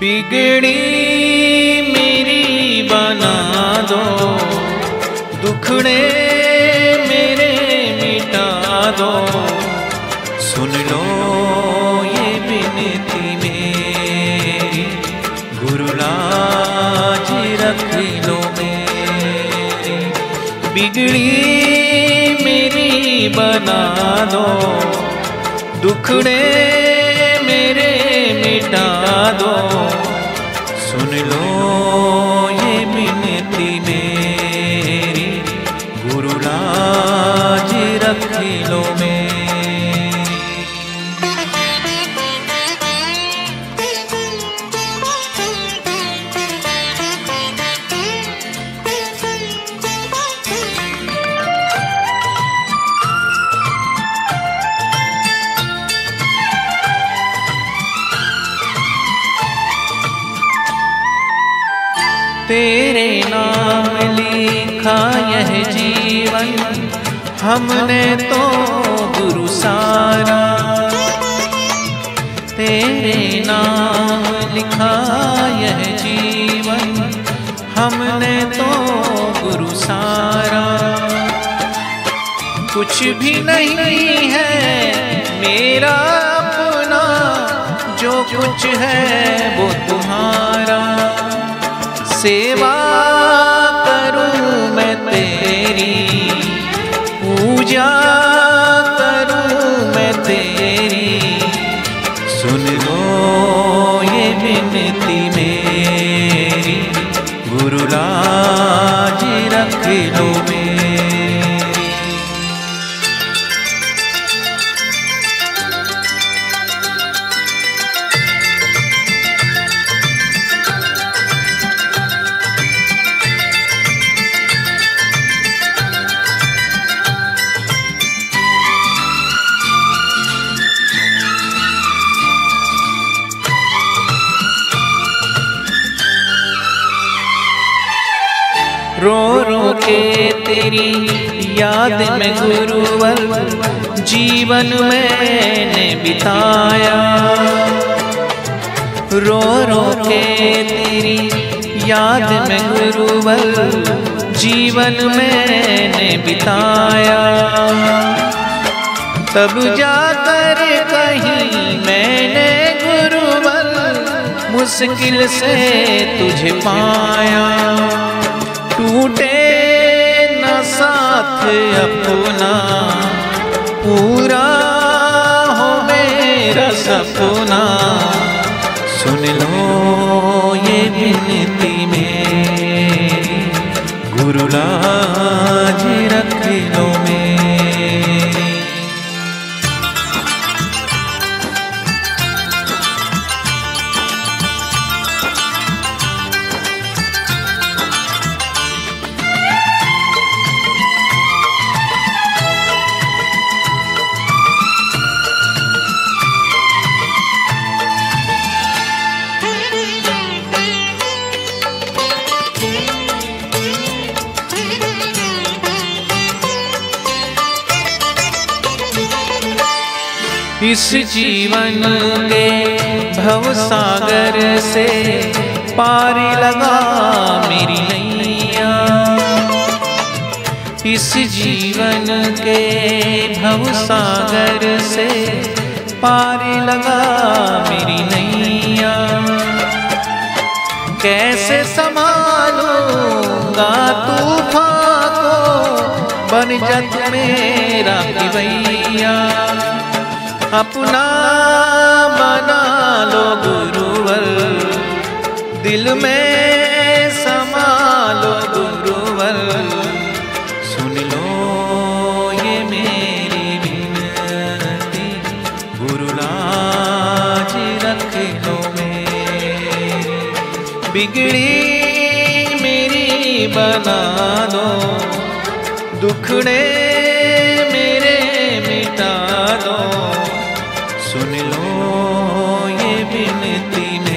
बिगड़ी मेरी बना दो। दुखड़े मेरे मिटा दो। सुन लो ये बिनती मेरी। गुरुराज रख लो मेरी। बिगड़ी मेरी बना दो। दुखड़े गुरुराज में। तेरे नाम लिखा यह जीवन। हमने तो गुरु सारा। तेरे नाम लिखा यह जीवन। हमने तो गुरु सारा। कुछ भी नहीं है मेरा अपना। जो कुछ है वो तुम्हारा। सेवा करूँ मैं तेरी। पूजा करूँ मैं तेरी। सुन लो ये विनती मेरी। गुरुराज रख लो रो रो के तेरी याद में गुरुवर जीवन मैंने बिताया। रो रो के तेरी याद में गुरुवर जीवन मैंने बिताया। तब जाकर कहीं मैंने गुरुवर मुश्किल से तुझे पाया। टूटे न साथ अपना। पूरा हो मेरा सपना। सुन लो ये विनती में गुरुराज इस जीवन के भव सागर से पार लगा मेरी नैया। इस जीवन के भव सागर से पार लगा मेरी नैया। कैसे संभालूँगा तूफ़ान को? बन जग मेरा भैया। अपना बना लो गुरुवर। दिल में समा लो गुरुवर। सुन लो ये मेरी विनती। गुरुराज रख लो मेरी। बिगड़ी मेरी बना दो। दुखड़े be